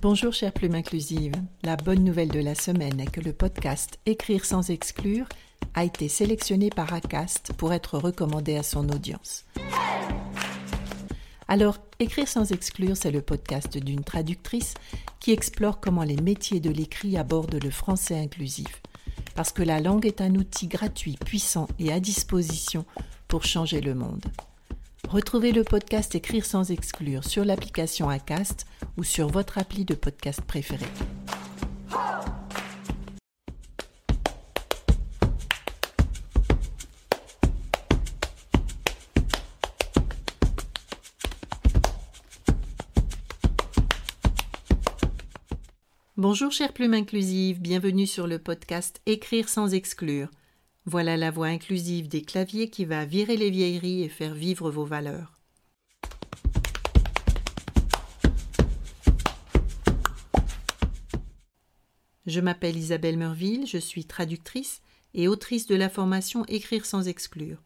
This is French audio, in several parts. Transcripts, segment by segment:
Bonjour chère plume inclusive. La bonne nouvelle de la semaine est que le podcast Écrire sans exclure a été sélectionné par ACAST pour être recommandé à son audience. Alors, Écrire sans exclure, c'est le podcast d'une traductrice qui explore comment les métiers de l'écrit abordent le français inclusif. Parce que la langue est un outil gratuit, puissant et à disposition pour changer le monde. Retrouvez le podcast Écrire sans exclure sur l'application Acast ou sur votre appli de podcast préféré. Bonjour chère plume inclusive, bienvenue sur le podcast Écrire sans exclure. Voilà la voix inclusive des claviers qui va virer les vieilleries et faire vivre vos valeurs. Je m'appelle Isabelle Merville, je suis traductrice et autrice de la formation Écrire sans exclure.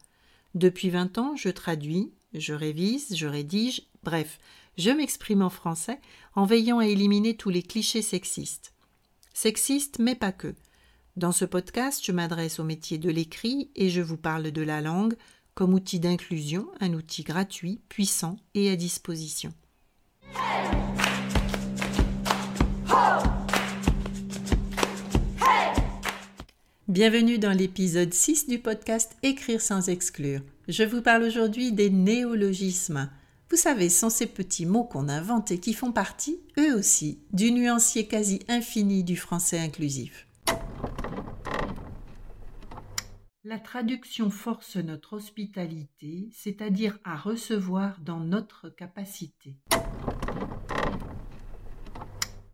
Depuis 20 ans, je traduis, je révise, je rédige, bref, je m'exprime en français en veillant à éliminer tous les clichés sexistes. Sexistes, mais pas que. Dans ce podcast, je m'adresse au métier de l'écrit et je vous parle de la langue comme outil d'inclusion, un outil gratuit, puissant et à disposition. Bienvenue dans l'épisode 6 du podcast Écrire sans exclure. Je vous parle aujourd'hui des néologismes. Vous savez, ce sont ces petits mots qu'on invente et qui font partie, eux aussi, du nuancier quasi infini du français inclusif. La traduction force notre hospitalité, c'est-à-dire à recevoir dans notre capacité.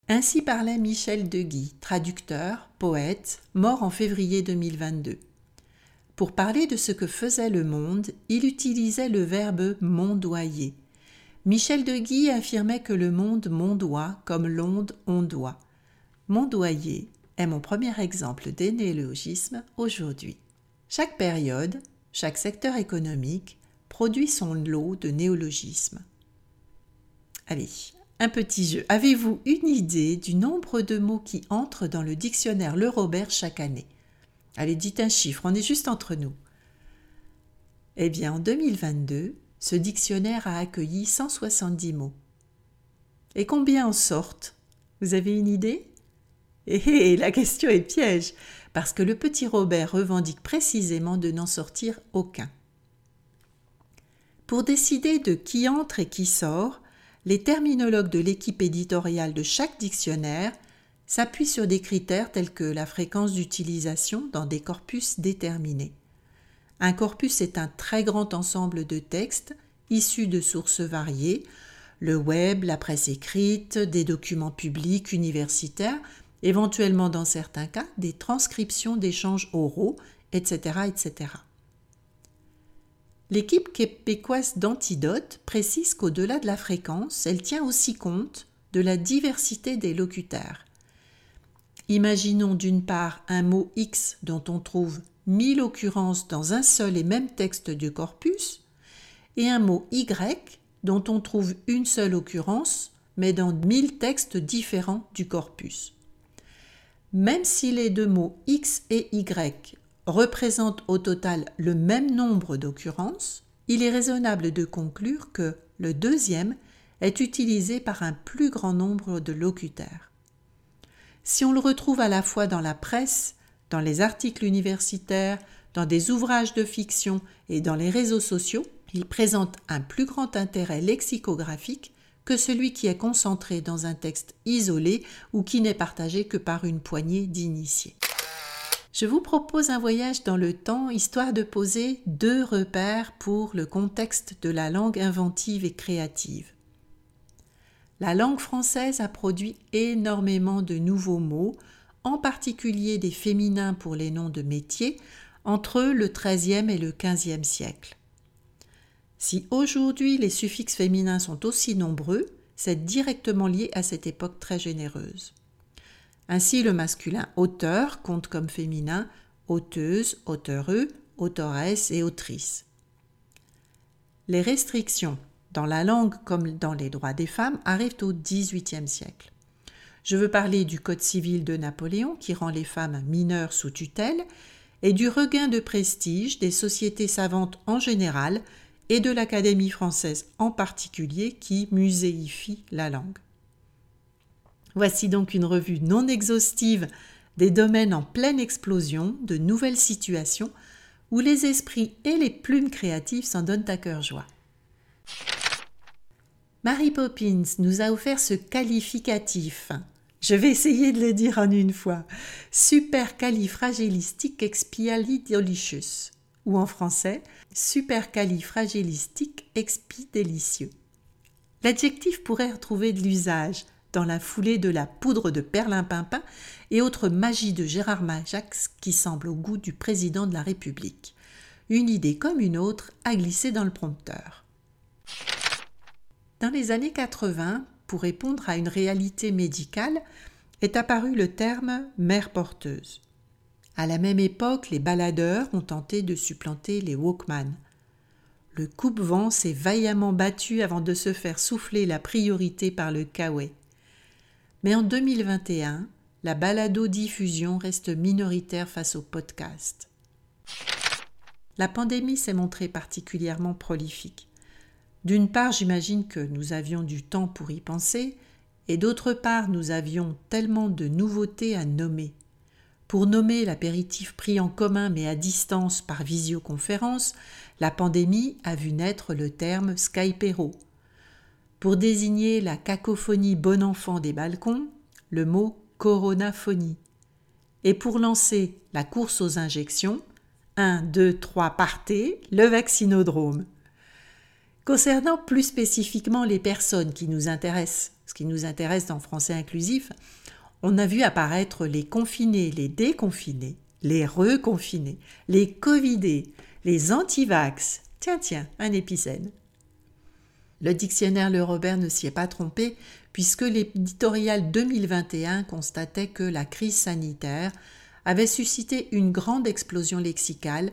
Ainsi parlait Michel Deguy, traducteur, poète, mort en février 2022. Pour parler de ce que faisait le monde, il utilisait le verbe mondoyer. Michel Deguy affirmait que le monde mondoie comme l'onde ondoie. Mondoyer est mon premier exemple d'énéologisme aujourd'hui. Chaque période, chaque secteur économique produit son lot de néologismes. Allez, un petit jeu. Avez-vous une idée du nombre de mots qui entrent dans le dictionnaire Le Robert chaque année? Allez, dites un chiffre, on est juste entre nous. Eh bien, en 2022, ce dictionnaire a accueilli 170 mots. Et combien en sortent? Vous avez une idée? Eh, la question est piège parce que le petit Robert revendique précisément de n'en sortir aucun. Pour décider de qui entre et qui sort, les terminologues de l'équipe éditoriale de chaque dictionnaire s'appuient sur des critères tels que la fréquence d'utilisation dans des corpus déterminés. Un corpus est un très grand ensemble de textes issus de sources variées, le web, la presse écrite, des documents publics, universitaires, éventuellement dans certains cas des transcriptions d'échanges oraux, etc. etc. L'équipe québécoise d'Antidote précise qu'au-delà de la fréquence, elle tient aussi compte de la diversité des locuteurs. Imaginons d'une part un mot X dont on trouve mille occurrences dans un seul et même texte du corpus, et un mot Y dont on trouve une seule occurrence, mais dans mille textes différents du corpus. Même si les deux mots X et Y représentent au total le même nombre d'occurrences, il est raisonnable de conclure que le deuxième est utilisé par un plus grand nombre de locuteurs. Si on le retrouve à la fois dans la presse, dans les articles universitaires, dans des ouvrages de fiction et dans les réseaux sociaux, il présente un plus grand intérêt lexicographique que celui qui est concentré dans un texte isolé ou qui n'est partagé que par une poignée d'initiés. Je vous propose un voyage dans le temps histoire de poser deux repères pour le contexte de la langue inventive et créative. La langue française a produit énormément de nouveaux mots, en particulier des féminins pour les noms de métiers, entre le XIIIe et le XVe siècle. Si aujourd'hui les suffixes féminins sont aussi nombreux, c'est directement lié à cette époque très généreuse. Ainsi, le masculin auteur compte comme féminin auteuse, auteureux, autoresse et autrice. Les restrictions, dans la langue comme dans les droits des femmes, arrivent au XVIIIe siècle. Je veux parler du Code civil de Napoléon qui rend les femmes mineures sous tutelle et du regain de prestige des sociétés savantes en général et de l'Académie française en particulier qui muséifie la langue. Voici donc une revue non exhaustive des domaines en pleine explosion, de nouvelles situations où les esprits et les plumes créatives s'en donnent à cœur joie. Mary Poppins nous a offert ce qualificatif. Je vais essayer de le dire en une fois. Supercalifragilisticexpialidocious ou en français supercalifragilisticexpidélicieux. L'adjectif pourrait retrouver de l'usage dans la foulée de la poudre de perlimpinpin et autres magies de Gérard Majax qui semble au goût du président de la République. Une idée comme une autre a glissé dans le prompteur. Dans les années 80, pour répondre à une réalité médicale, est apparu le terme mère porteuse. À la même époque, les baladeurs ont tenté de supplanter les Walkman. Le coupe-vent s'est vaillamment battu avant de se faire souffler la priorité par le Kawaii. Mais en 2021, la balado-diffusion reste minoritaire face au podcast. La pandémie s'est montrée particulièrement prolifique. D'une part, j'imagine que nous avions du temps pour y penser, et d'autre part, nous avions tellement de nouveautés à nommer. Pour nommer l'apéritif pris en commun mais à distance par visioconférence, la pandémie a vu naître le terme Skypero. Pour désigner la cacophonie bon enfant des balcons, le mot coronaphonie. Et pour lancer la course aux injections, 1, 2, 3, partez, le vaccinodrome. Concernant plus spécifiquement les personnes qui nous intéressent, ce qui nous intéresse dans Français inclusif, on a vu apparaître les confinés, les déconfinés, les reconfinés, les covidés, les antivax. Tiens, tiens, un épicène. Le dictionnaire Le Robert ne s'y est pas trompé, puisque l'éditorial 2021 constatait que la crise sanitaire avait suscité une grande explosion lexicale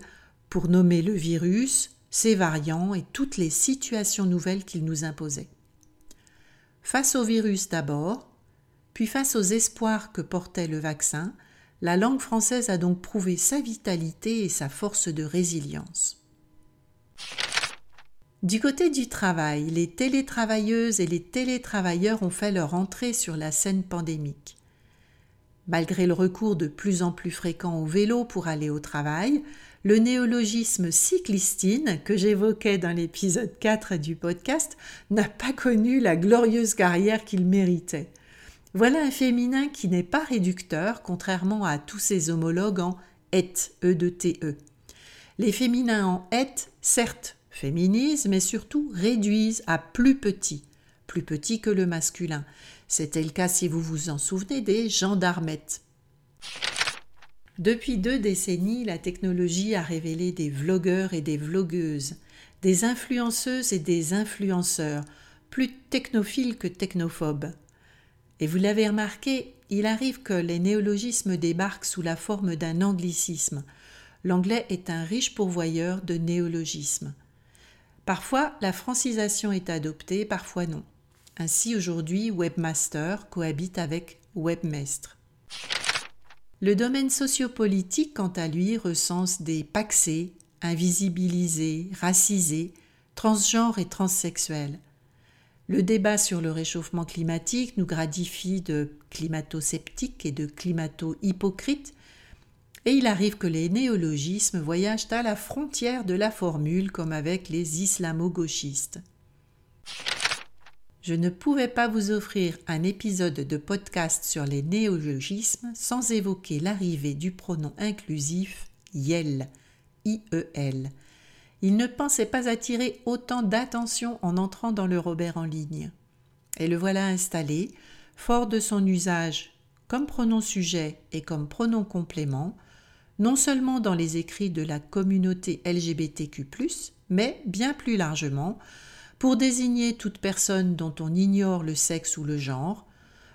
pour nommer le virus, ses variants et toutes les situations nouvelles qu'il nous imposait. Face au virus d'abord, puis face aux espoirs que portait le vaccin, la langue française a donc prouvé sa vitalité et sa force de résilience. Du côté du travail, les télétravailleuses et les télétravailleurs ont fait leur entrée sur la scène pandémique. Malgré le recours de plus en plus fréquent au vélo pour aller au travail, le néologisme cyclistine que j'évoquais dans l'épisode 4 du podcast n'a pas connu la glorieuse carrière qu'il méritait. Voilà un féminin qui n'est pas réducteur, contrairement à tous ses homologues en et, e de te. Les féminins en et, certes, féminisent, mais surtout réduisent à plus petit, plus petit que le masculin. C'était le cas, si vous vous en souvenez, des gendarmettes. Depuis deux décennies, la technologie a révélé des vlogueurs et des vlogueuses, des influenceuses et des influenceurs, plus technophiles que technophobes. Et vous l'avez remarqué, il arrive que les néologismes débarquent sous la forme d'un anglicisme. L'anglais est un riche pourvoyeur de néologismes. Parfois, la francisation est adoptée, parfois non. Ainsi, aujourd'hui, webmaster cohabite avec webmestre. Le domaine sociopolitique, quant à lui, recense des paxés, invisibilisés, racisés, transgenres et transsexuels. Le débat sur le réchauffement climatique nous gradifie de climato-sceptiques et de climato-hypocrites, et il arrive que les néologismes voyagent à la frontière de la formule comme avec les islamo-gauchistes. Je ne pouvais pas vous offrir un épisode de podcast sur les néologismes sans évoquer l'arrivée du pronom inclusif IEL, I-E-L. Il ne pensait pas attirer autant d'attention en entrant dans le Robert en ligne. Et le voilà installé, fort de son usage comme pronom sujet et comme pronom complément, non seulement dans les écrits de la communauté LGBTQ, mais bien plus largement pour désigner toute personne dont on ignore le sexe ou le genre,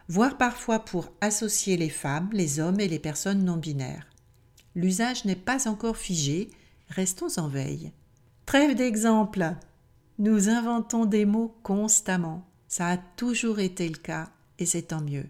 voire parfois pour associer les femmes, les hommes et les personnes non binaires. L'usage n'est pas encore figé, restons en veille. Trêve d'exemple, nous inventons des mots constamment. Ça a toujours été le cas et c'est tant mieux.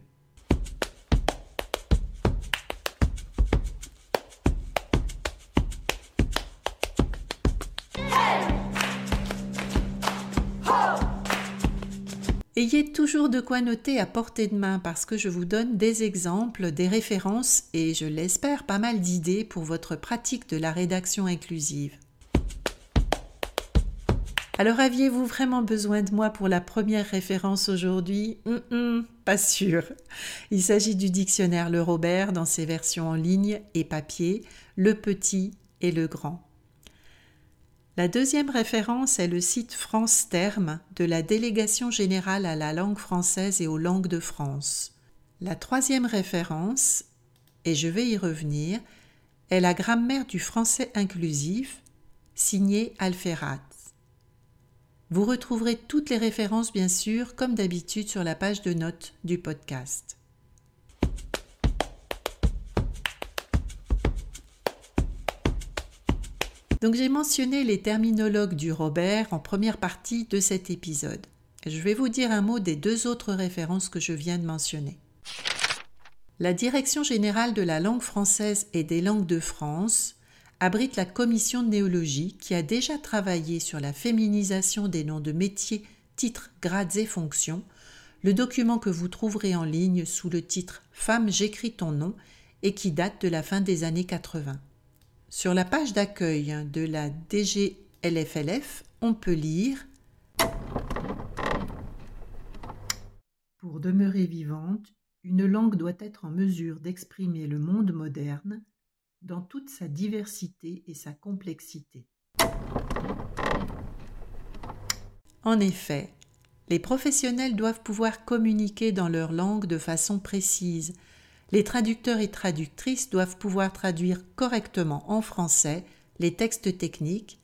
Ayez toujours de quoi noter à portée de main parce que je vous donne des exemples, des références et je l'espère pas mal d'idées pour votre pratique de la rédaction inclusive. Alors aviez-vous vraiment besoin de moi pour la première référence aujourd'hui? Pas sûr. Il s'agit du dictionnaire Le Robert dans ses versions en ligne et papier, le petit et le grand. La deuxième référence est le site France Terme de la Délégation générale à la langue française et aux langues de France. La troisième référence, et je vais y revenir, est la grammaire du français inclusif, signée Alferat. Vous retrouverez toutes les références, bien sûr, comme d'habitude, sur la page de notes du podcast. Donc j'ai mentionné les terminologues du Robert en première partie de cet épisode. Je vais vous dire un mot des deux autres références que je viens de mentionner. La Direction générale de la langue française et des langues de France abrite la commission de néologie qui a déjà travaillé sur la féminisation des noms de métiers, titres, grades et fonctions, le document que vous trouverez en ligne sous le titre Femme, j'écris ton nom et qui date de la fin des années 80. Sur la page d'accueil de la DGLFLF, on peut lire Pour demeurer vivante, une langue doit être en mesure d'exprimer le monde moderne dans toute sa diversité et sa complexité. En effet, les professionnels doivent pouvoir communiquer dans leur langue de façon précise, les traducteurs et traductrices doivent pouvoir traduire correctement en français les textes techniques.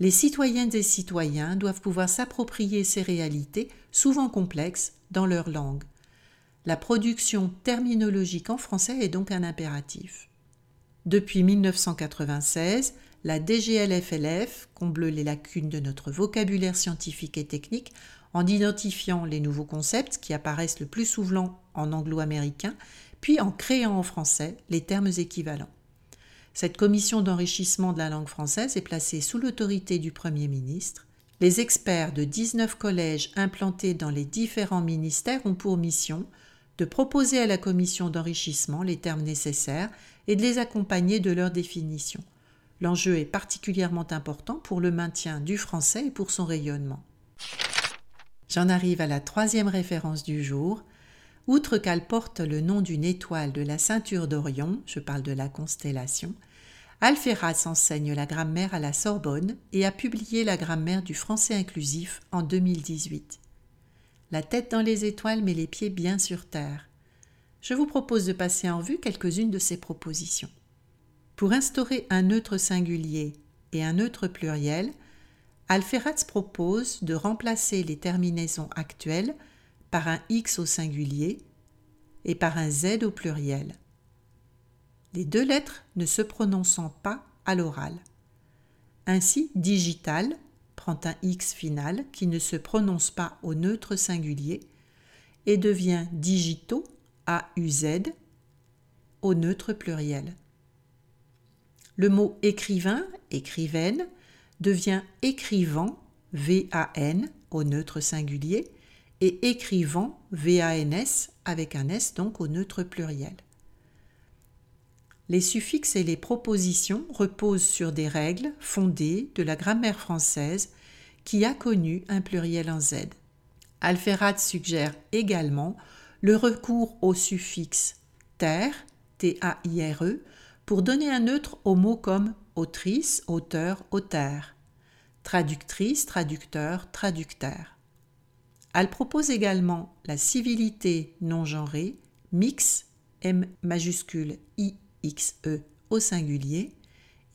Les citoyennes et citoyens doivent pouvoir s'approprier ces réalités, souvent complexes, dans leur langue. La production terminologique en français est donc un impératif. Depuis 1996, la DGLFLF comble les lacunes de notre vocabulaire scientifique et technique en identifiant les nouveaux concepts qui apparaissent le plus souvent en anglo-américain puis en créant en français les termes équivalents. Cette commission d'enrichissement de la langue française est placée sous l'autorité du Premier ministre. Les experts de 19 collèges implantés dans les différents ministères ont pour mission de proposer à la commission d'enrichissement les termes nécessaires et de les accompagner de leur définition. L'enjeu est particulièrement important pour le maintien du français et pour son rayonnement. J'en arrive à la troisième référence du jour, Outre qu'elle porte le nom d'une étoile de la ceinture d'Orion, je parle de la constellation, Alferaz enseigne la grammaire à la Sorbonne et a publié la grammaire du français inclusif en 2018. La tête dans les étoiles mais les pieds bien sur terre. Je vous propose de passer en vue quelques-unes de ces propositions. Pour instaurer un neutre singulier et un neutre pluriel, Alferaz propose de remplacer les terminaisons actuelles par un X au singulier et par un Z au pluriel. Les deux lettres ne se prononçant pas à l'oral. Ainsi, digital prend un X final qui ne se prononce pas au neutre singulier et devient digito AUZ au neutre pluriel. Le mot écrivain, écrivaine, devient écrivant VAN au neutre singulier et écrivant VANS avec un S donc au neutre pluriel. Les suffixes et les propositions reposent sur des règles fondées de la grammaire française qui a connu un pluriel en Z. Alferat suggère également le recours au suffixe ter, T-A-I-R-E, pour donner un neutre aux mots comme autrice, auteur, auteur, traductrice, traducteur, traducteur. Elle propose également la civilité non genrée, mix, M majuscule I X E au singulier,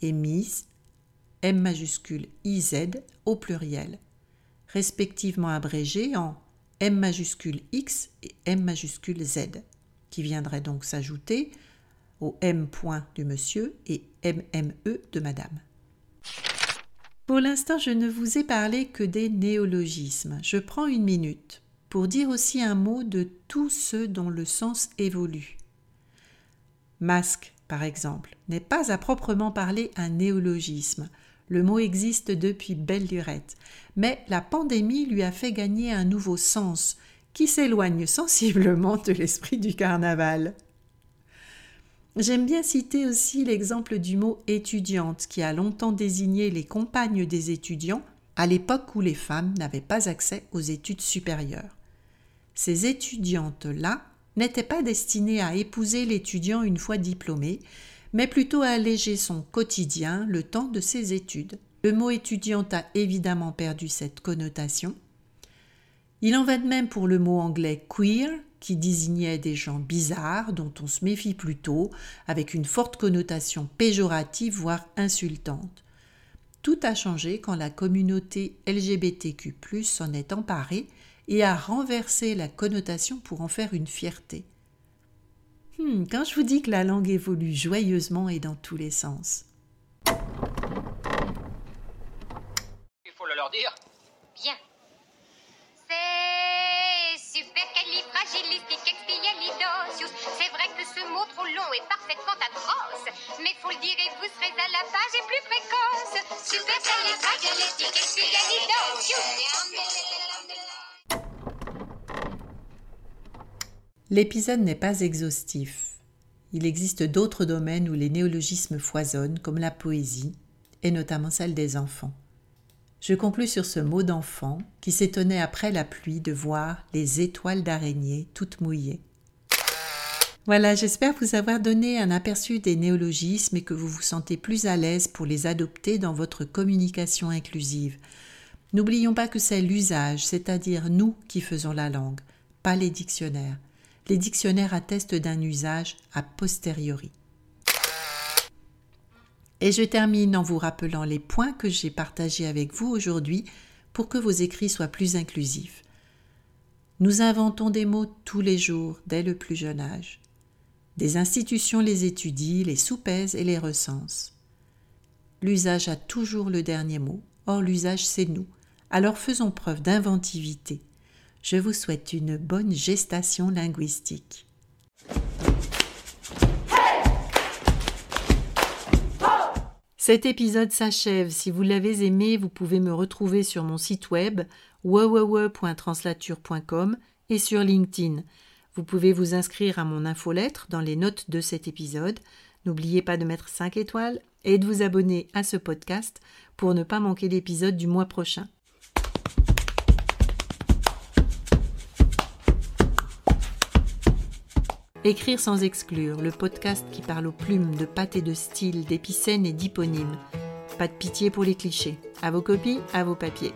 et mise, M majuscule IZ au pluriel, respectivement abrégées en M majuscule X et M majuscule Z, qui viendraient donc s'ajouter au M point du monsieur et MME de madame. Pour l'instant, je ne vous ai parlé que des néologismes. Je prends une minute pour dire aussi un mot de tous ceux dont le sens évolue. Masque, par exemple, n'est pas à proprement parler un néologisme. Le mot existe depuis belle lurette, mais la pandémie lui a fait gagner un nouveau sens qui s'éloigne sensiblement de l'esprit du carnaval. J'aime bien citer aussi l'exemple du mot étudiante qui a longtemps désigné les compagnes des étudiants à l'époque où les femmes n'avaient pas accès aux études supérieures. Ces étudiantes-là n'étaient pas destinées à épouser l'étudiant une fois diplômé, mais plutôt à alléger son quotidien le temps de ses études. Le mot étudiante a évidemment perdu cette connotation. Il en va de même pour le mot anglais queer, qui désignait des gens bizarres dont on se méfie plutôt, avec une forte connotation péjorative voire insultante. Tout a changé quand la communauté LGBTQ s'en est emparée et a renversé la connotation pour en faire une fierté. Hmm, quand je vous dis que la langue évolue joyeusement et dans tous les sens. Il faut le leur dire. Bien. C'est supercalifragilisticexpialidocious. C'est vrai que ce mot trop long est parfaitement atroce. Mais faut le dire et vous serez à la page et plus précoce. Supercalifragilisticexpialidocious. L'épisode n'est pas exhaustif. Il existe d'autres domaines où les néologismes foisonnent, comme la poésie, et notamment celle des enfants. Je conclus sur ce mot d'enfant qui s'étonnait après la pluie de voir les étoiles d'araignée toutes mouillées. Voilà, j'espère vous avoir donné un aperçu des néologismes et que vous vous sentez plus à l'aise pour les adopter dans votre communication inclusive. N'oublions pas que c'est l'usage, c'est-à-dire nous qui faisons la langue, pas les dictionnaires les dictionnaires attestent d'un usage a posteriori. Et je termine en vous rappelant les points que j'ai partagés avec vous aujourd'hui pour que vos écrits soient plus inclusifs. Nous inventons des mots tous les jours dès le plus jeune âge. Des institutions les étudient, les soupèsent et les recensent. L'usage a toujours le dernier mot, or l'usage c'est nous. Alors faisons preuve d'inventivité. Je vous souhaite une bonne gestation linguistique. Cet épisode s'achève. Si vous l'avez aimé, vous pouvez me retrouver sur mon site web www.translature.com et sur LinkedIn. Vous pouvez vous inscrire à mon infolettre dans les notes de cet épisode. N'oubliez pas de mettre 5 étoiles et de vous abonner à ce podcast pour ne pas manquer l'épisode du mois prochain. Écrire sans exclure, le podcast qui parle aux plumes de pâte et de style, d'épicènes et d'hyponymes. Pas de pitié pour les clichés. À vos copies, à vos papiers.